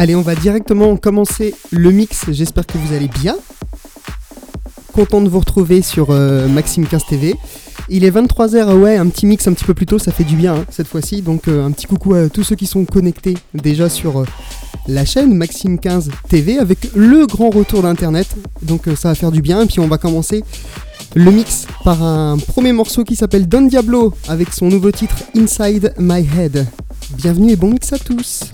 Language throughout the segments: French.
Allez, on va directement commencer le mix. J'espère que vous allez bien. Content de vous retrouver sur euh, Maxime 15 TV. Il est 23h, ouais, un petit mix un petit peu plus tôt, ça fait du bien hein, cette fois-ci. Donc euh, un petit coucou à tous ceux qui sont connectés déjà sur euh, la chaîne Maxime 15 TV avec le grand retour d'Internet. Donc ça va faire du bien. Et puis on va commencer le mix par un premier morceau qui s'appelle Don Diablo avec son nouveau titre Inside My Head. Bienvenue et bon mix à tous.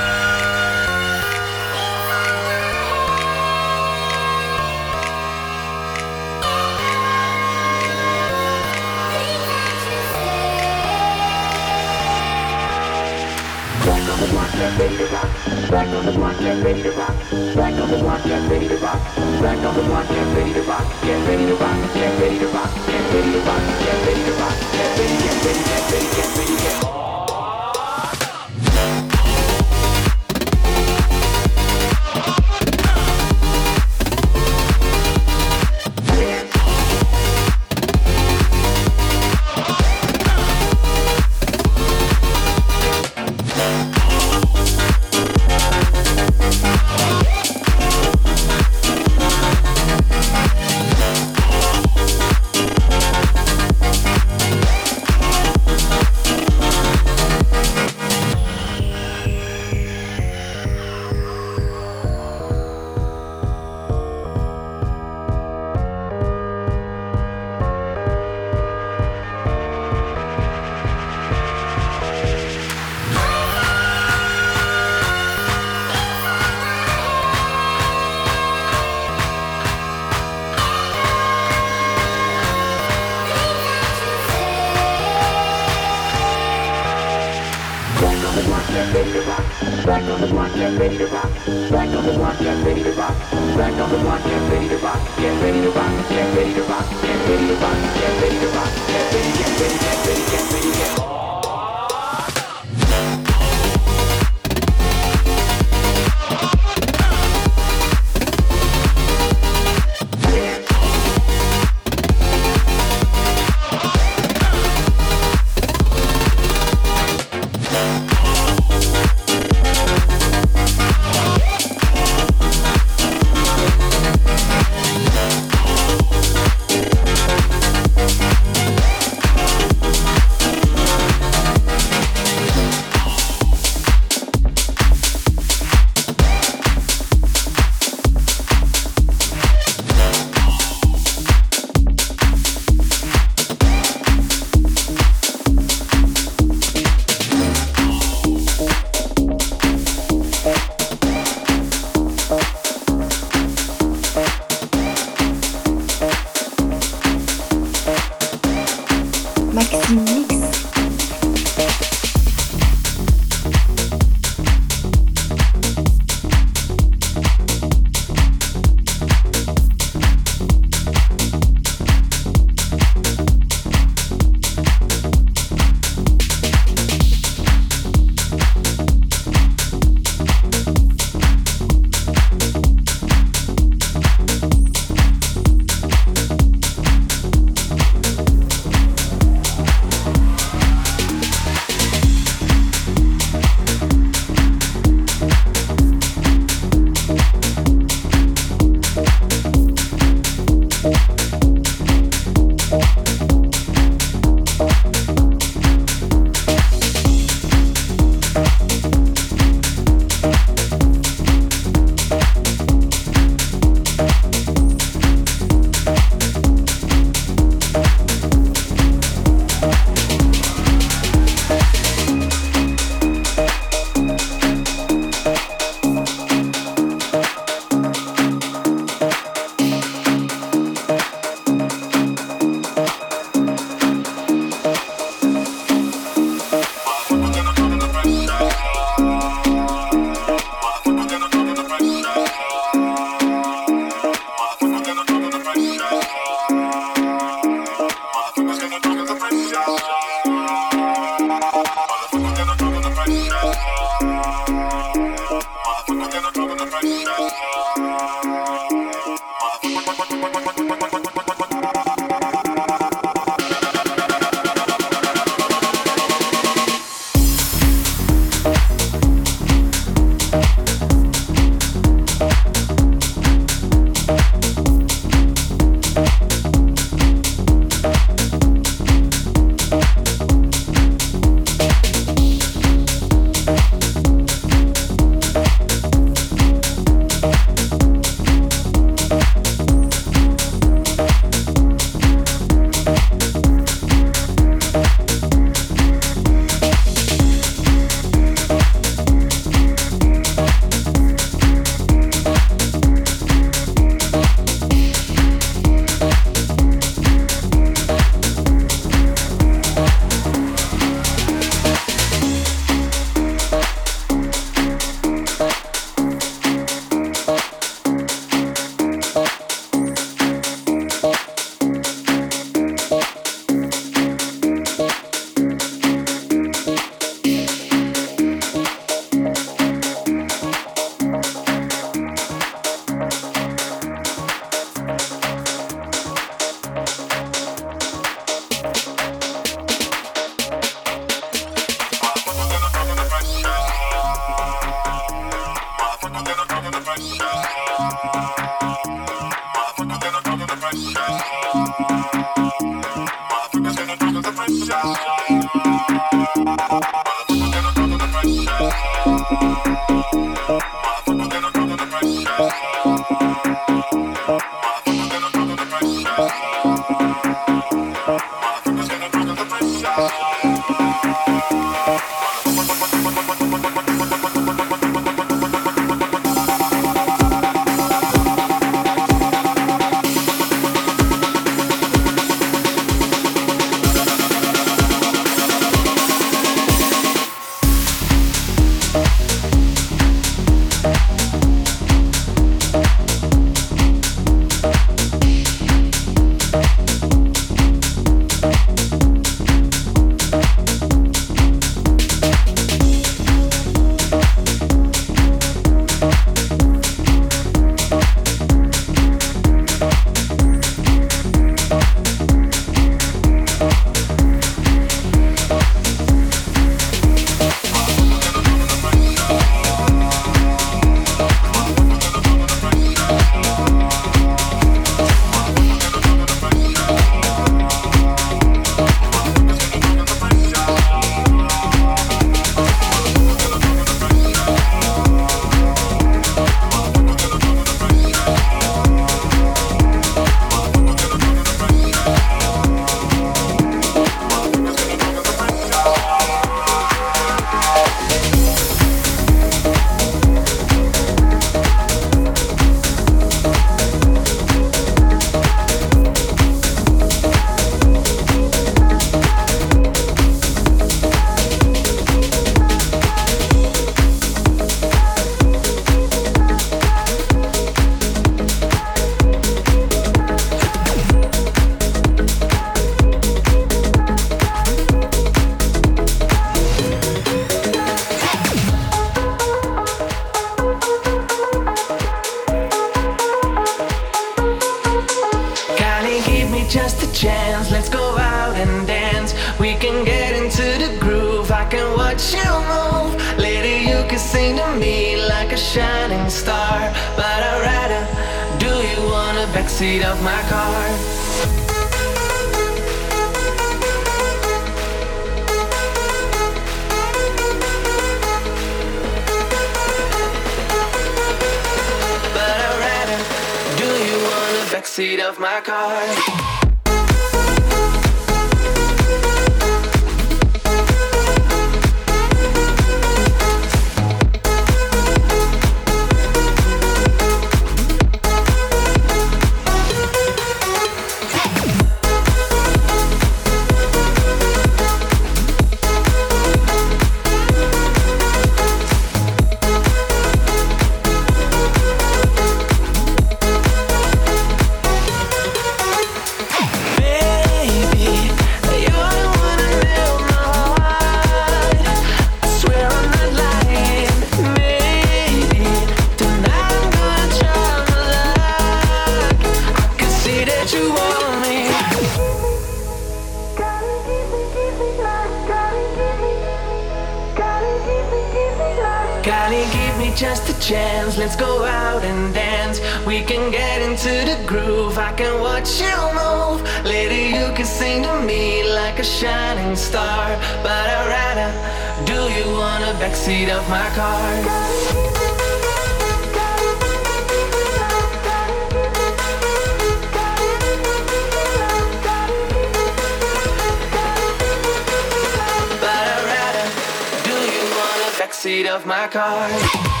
seat of my car.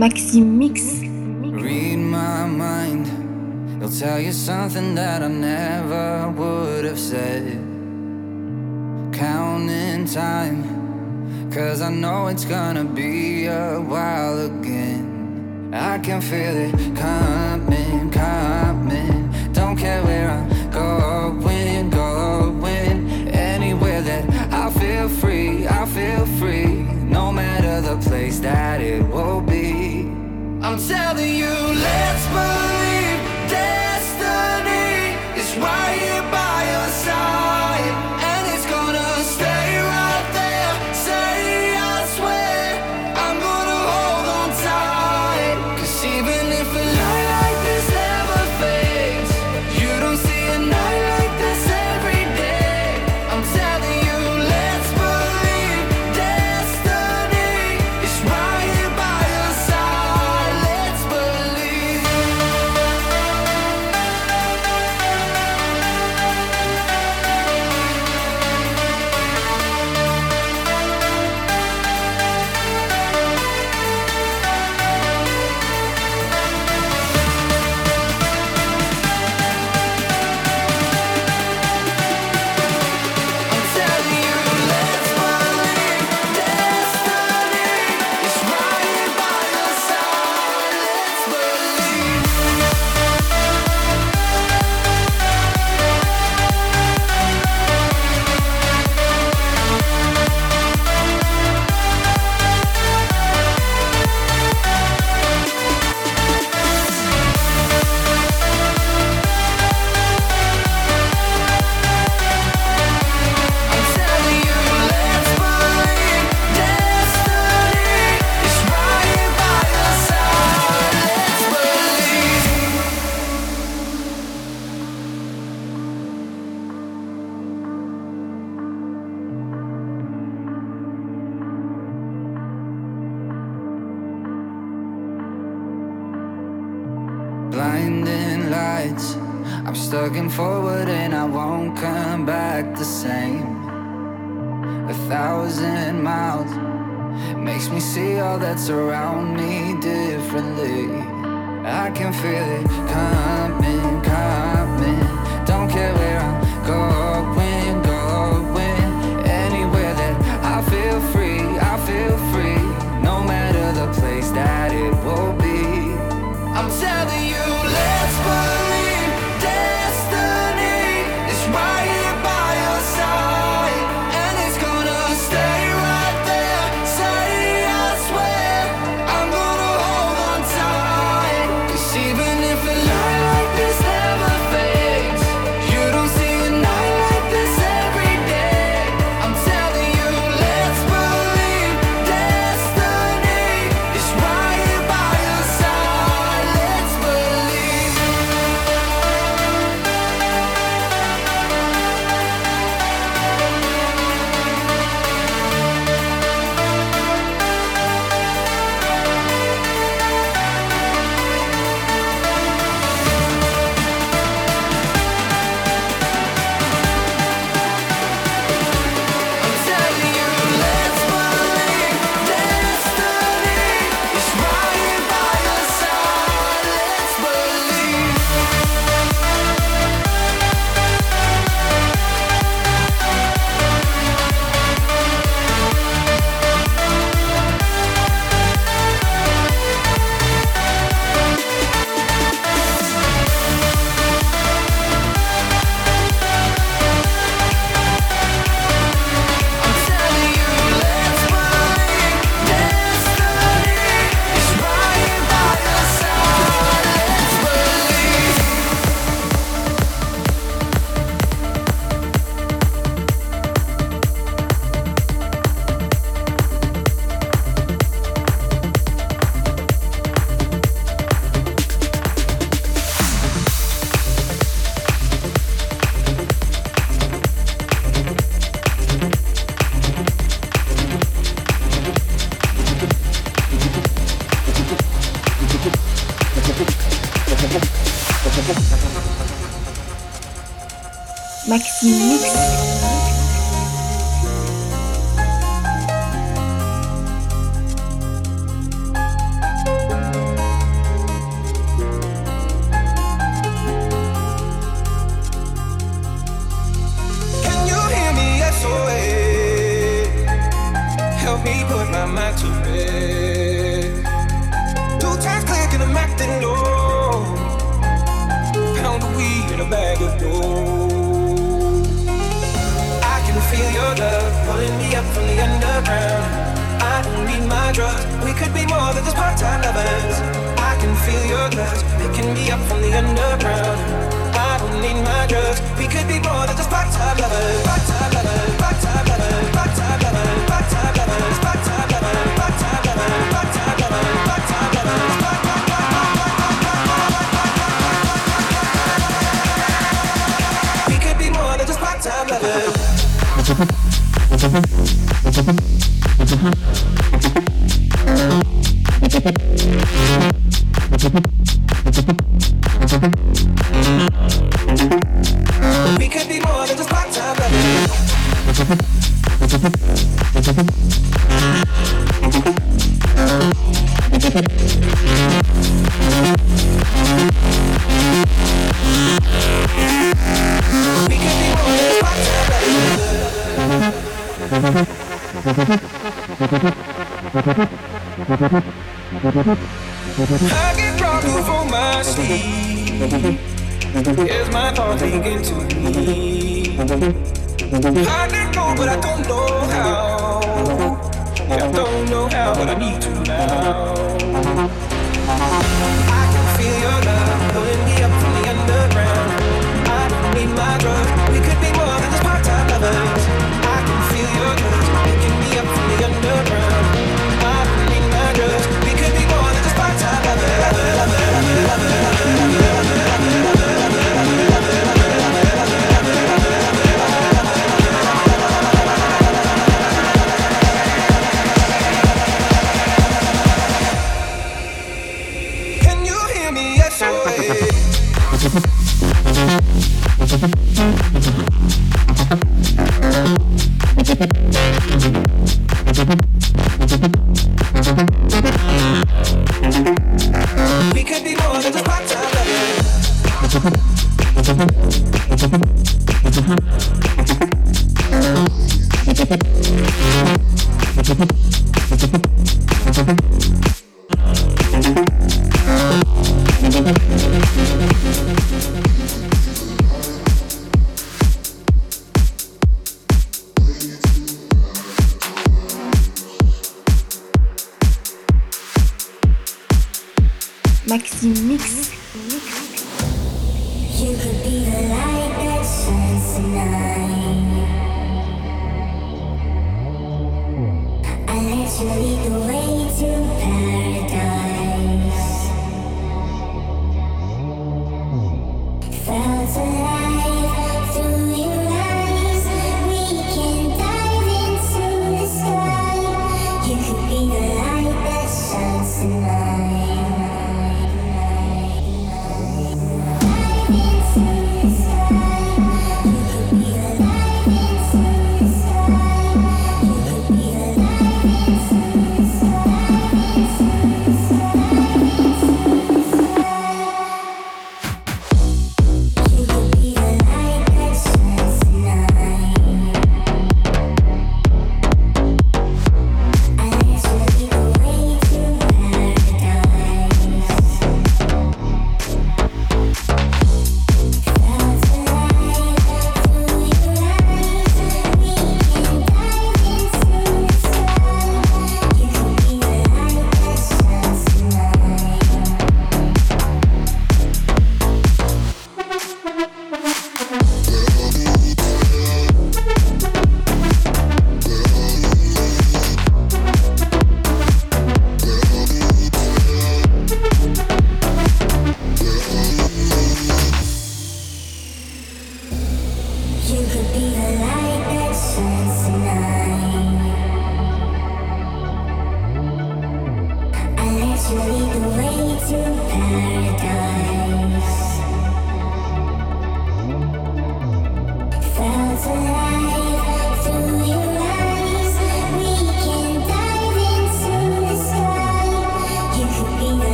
Maxime Mix. Read my mind. He'll tell you something that I never would have said. Counting time. Cause I know it's gonna be a while again. I can feel it coming, coming. Don't care where I'm going, going. Anywhere that I feel free, I feel free. No matter the place that it will be telling you, let's believe destiny is right. Around me differently. I can feel it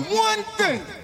one thing.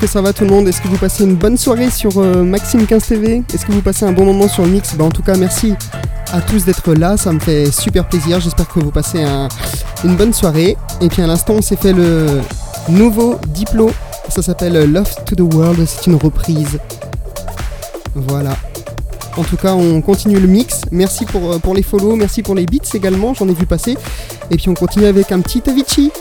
Est-ce que ça va tout le monde? Est-ce que vous passez une bonne soirée sur euh, Maxime 15 TV Est-ce que vous passez un bon moment sur le mix? Bah, En tout cas, merci à tous d'être là. Ça me fait super plaisir. J'espère que vous passez un- une bonne soirée. Et puis à l'instant, on s'est fait le nouveau Diplo. Ça s'appelle Love to the World. C'est une reprise. Voilà. En tout cas, on continue le mix. Merci pour, euh, pour les follow. Merci pour les beats également. J'en ai vu passer. Et puis on continue avec un petit Avicii.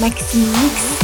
Maxi Mix.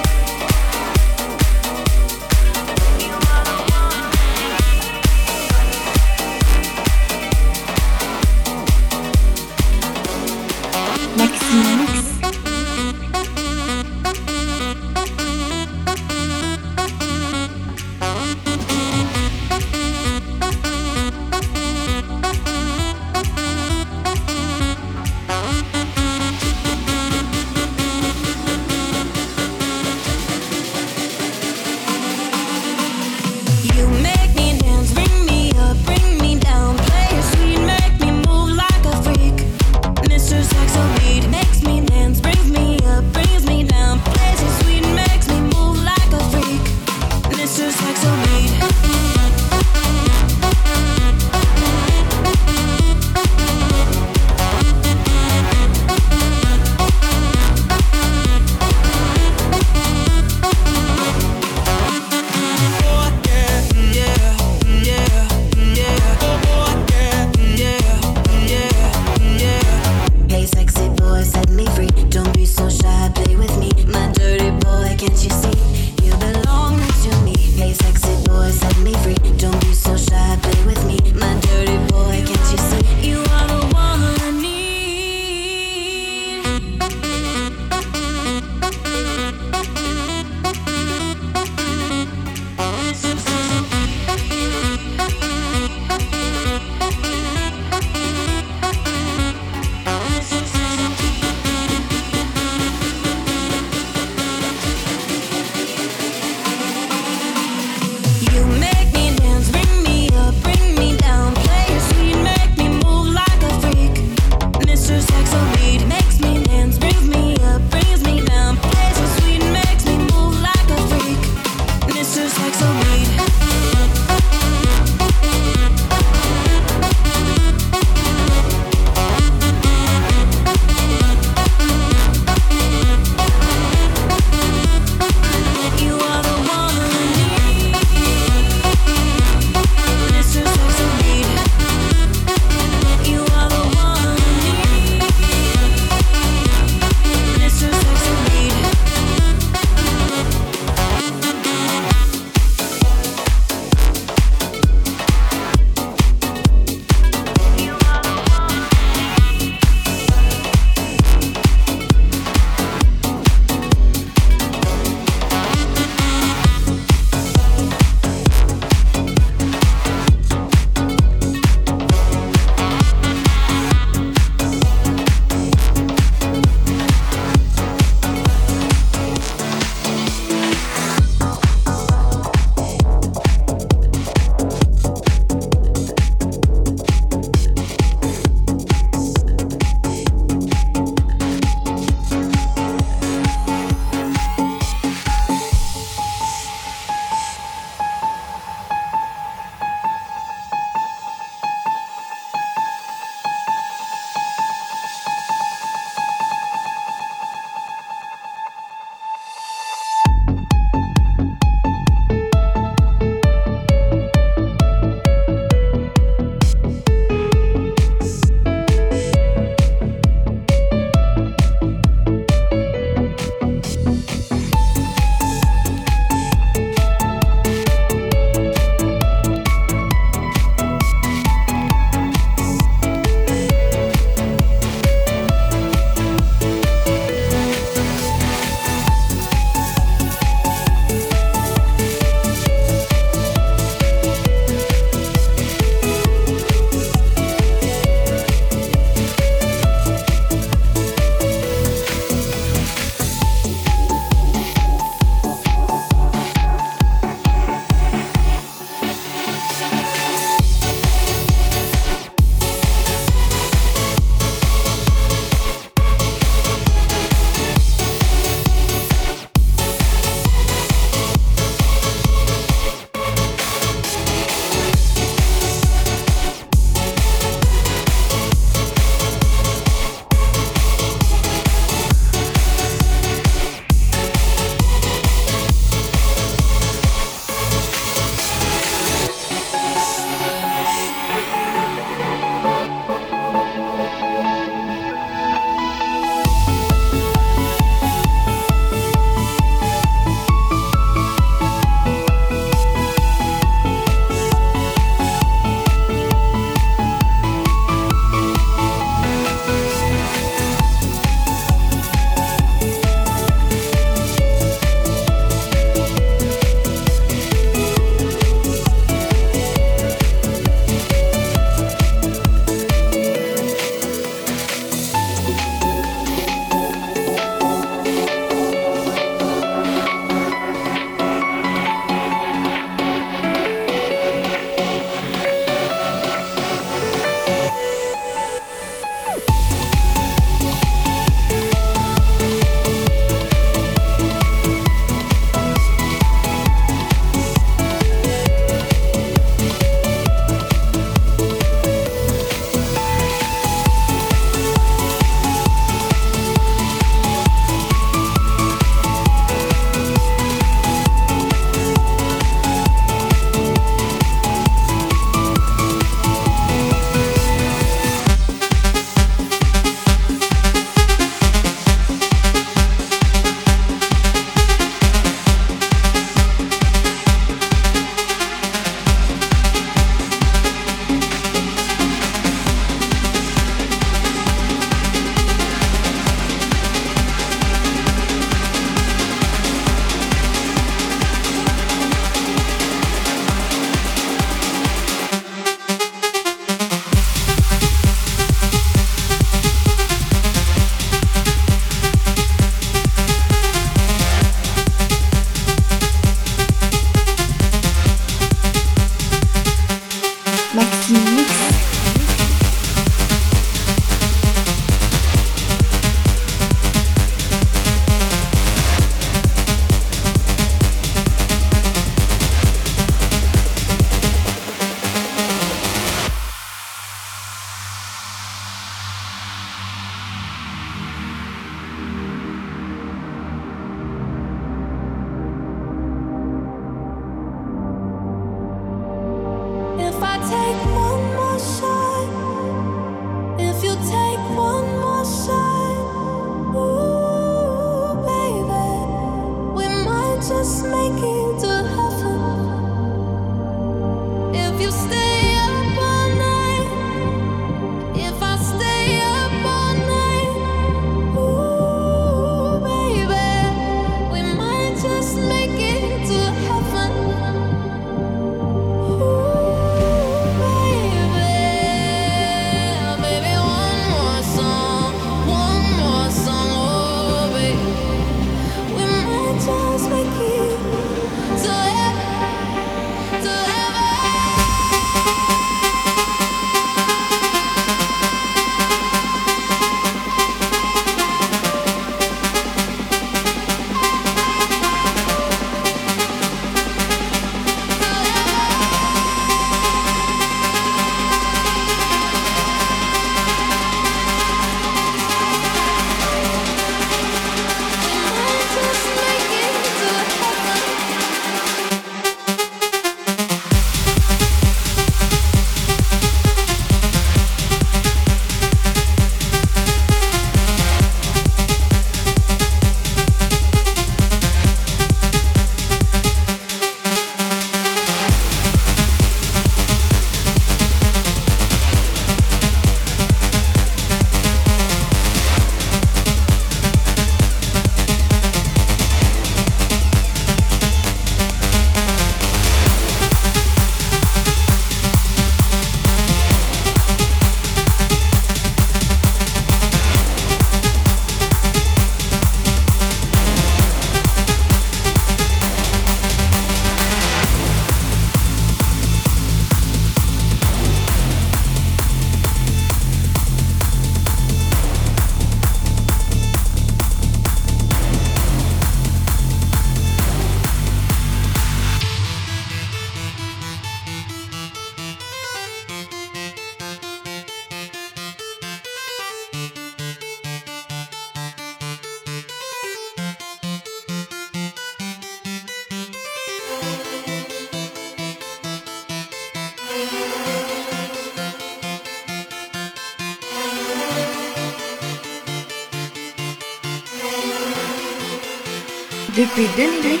Depuis 2008.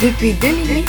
Depuis 2008.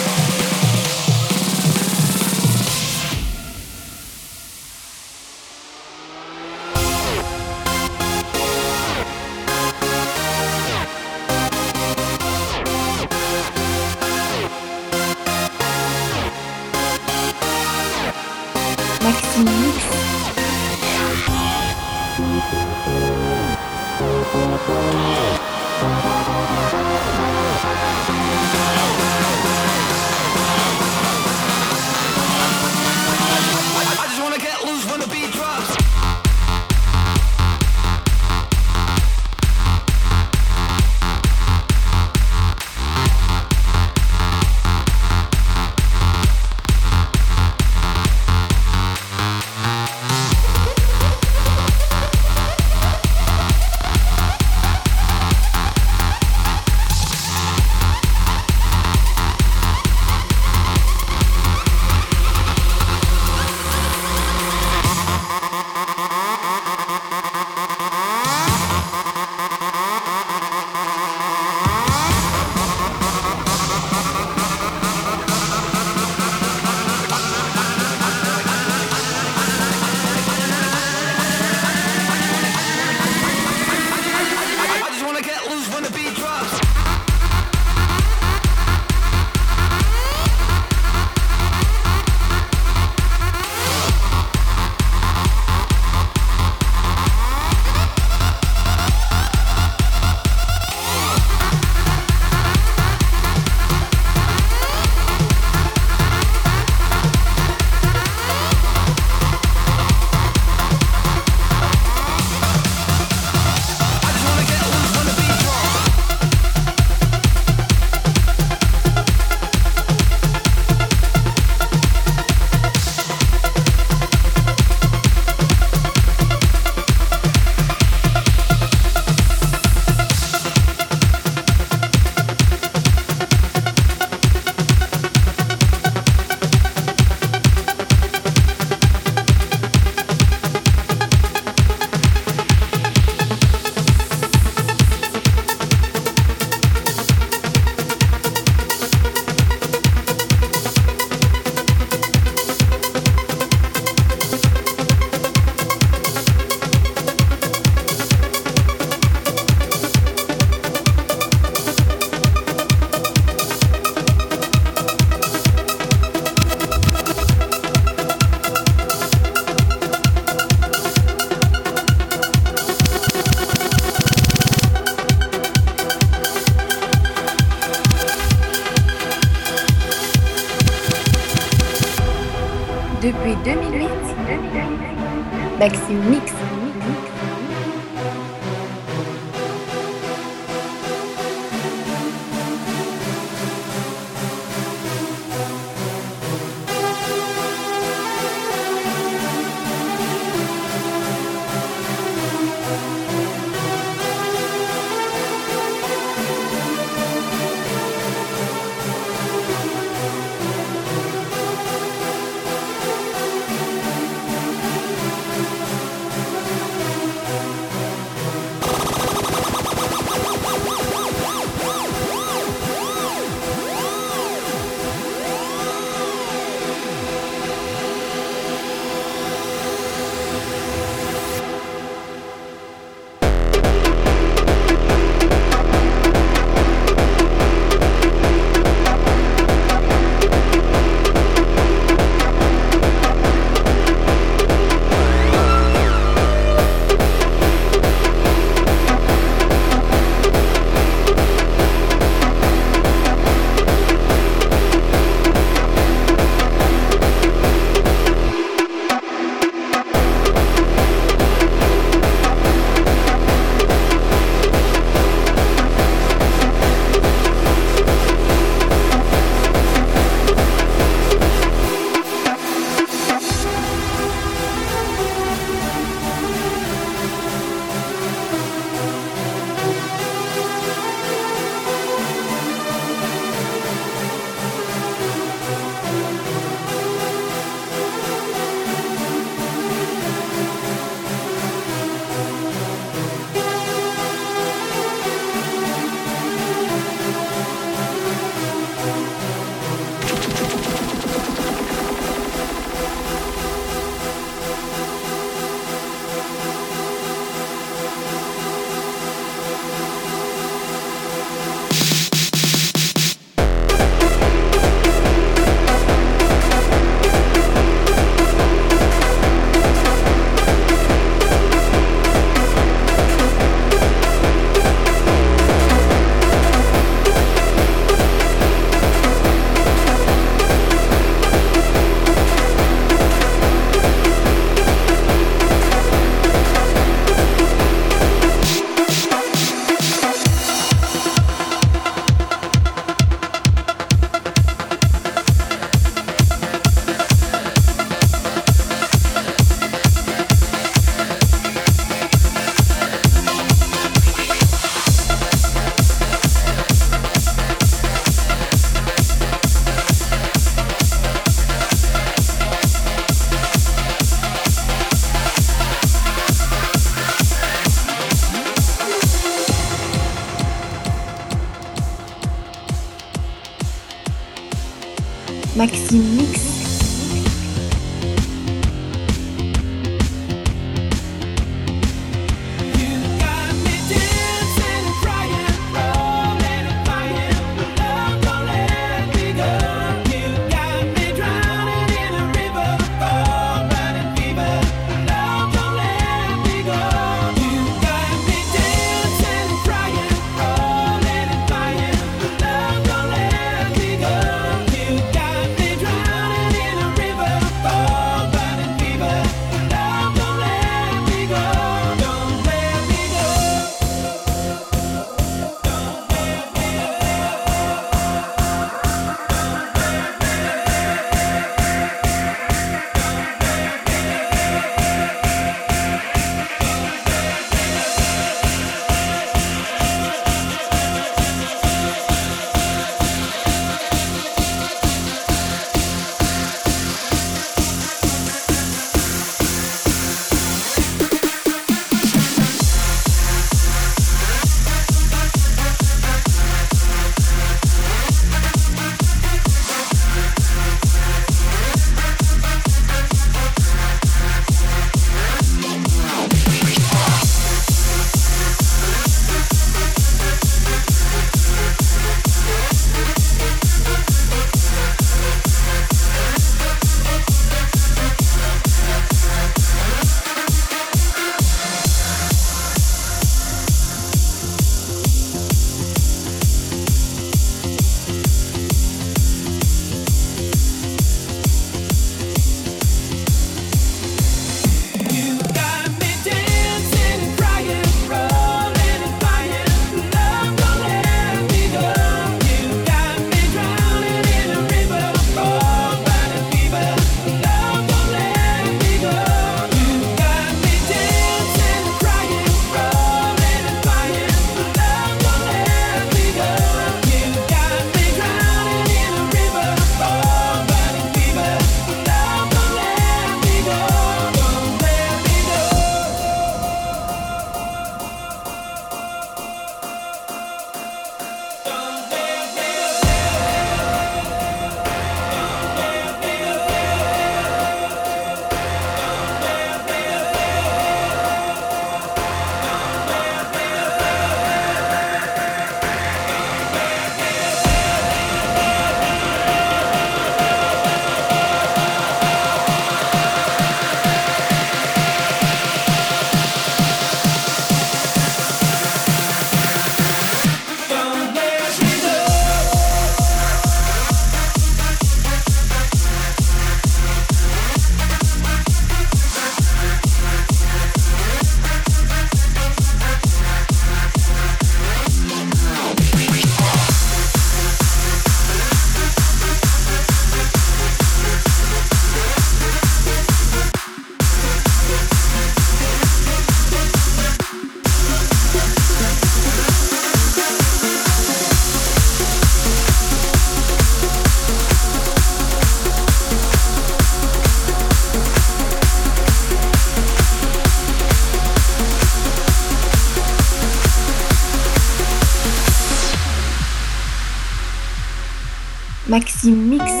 Maxime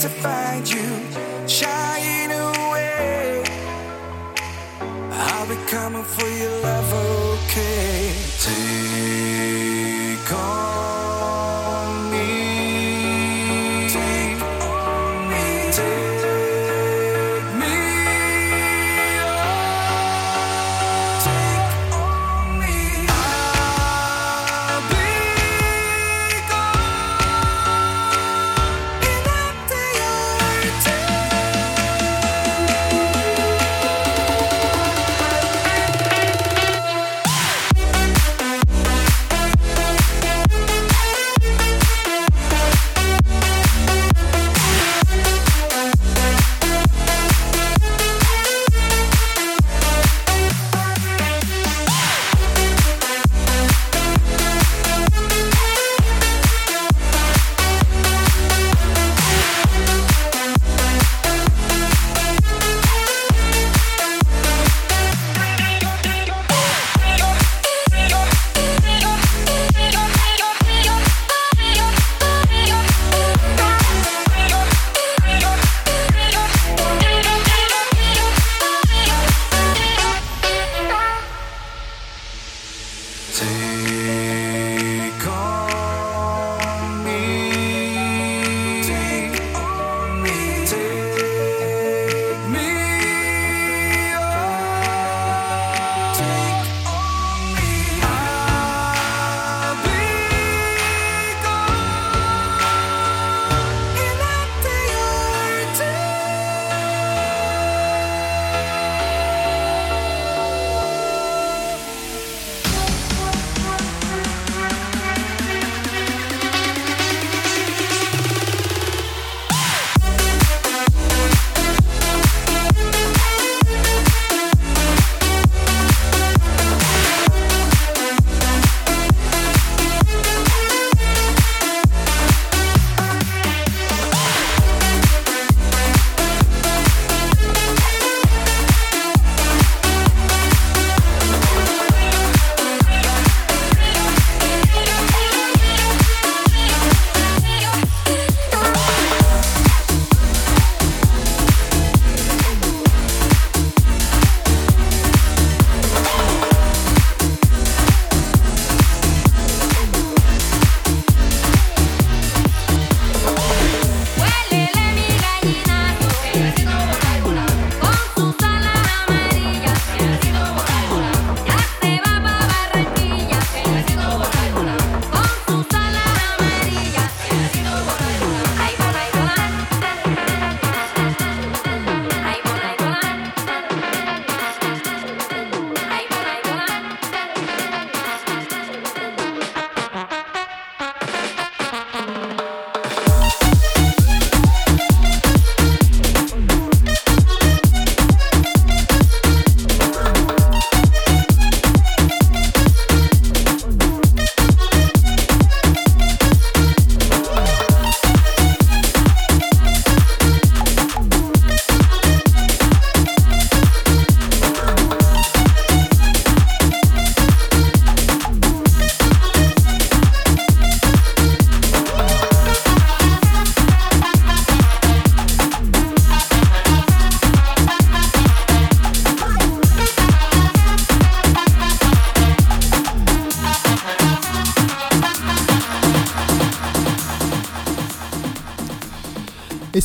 to find you shining away. I'll be coming for your love, okay? Take on.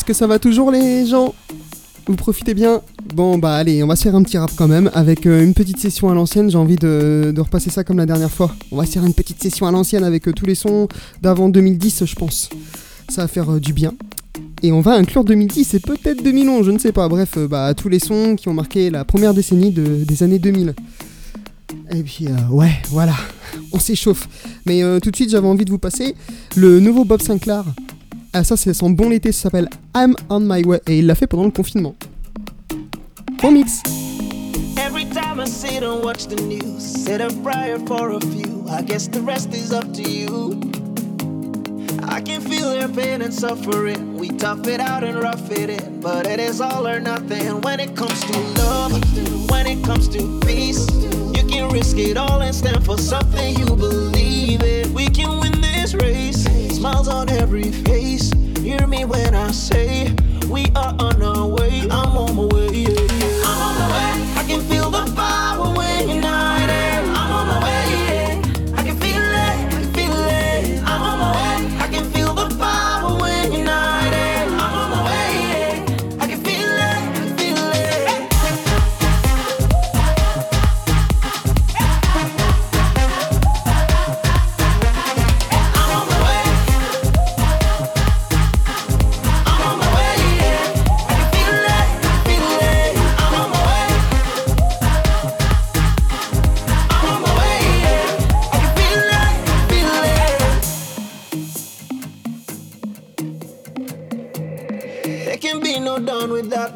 Que ça va toujours les gens Vous profitez bien Bon bah allez, on va se faire un petit rap quand même avec euh, une petite session à l'ancienne. J'ai envie de, de repasser ça comme la dernière fois. On va se faire une petite session à l'ancienne avec euh, tous les sons d'avant 2010, je pense. Ça va faire euh, du bien. Et on va inclure 2010 et peut-être 2011, je ne sais pas. Bref, bah tous les sons qui ont marqué la première décennie de- des années 2000. Et puis ouais, voilà, on s'échauffe. Mais tout de suite, j'avais envie de vous passer le nouveau Bob Sinclair. Ah ça, c'est son bon l'été, ça s'appelle I'm on my way et il l'a fait pendant le confinement. Bon mix. Every time I sit and watch the news, said a prayer for a few. I guess the rest is up to you. I can feel their pain and suffering. We tough it out and rough it in, but it is all or nothing when it comes to love. When it comes to peace, you can risk it all and stand for something you believe in. We can win this race. Smiles on every face. Hear me when I say we are on our way. I'm on my way.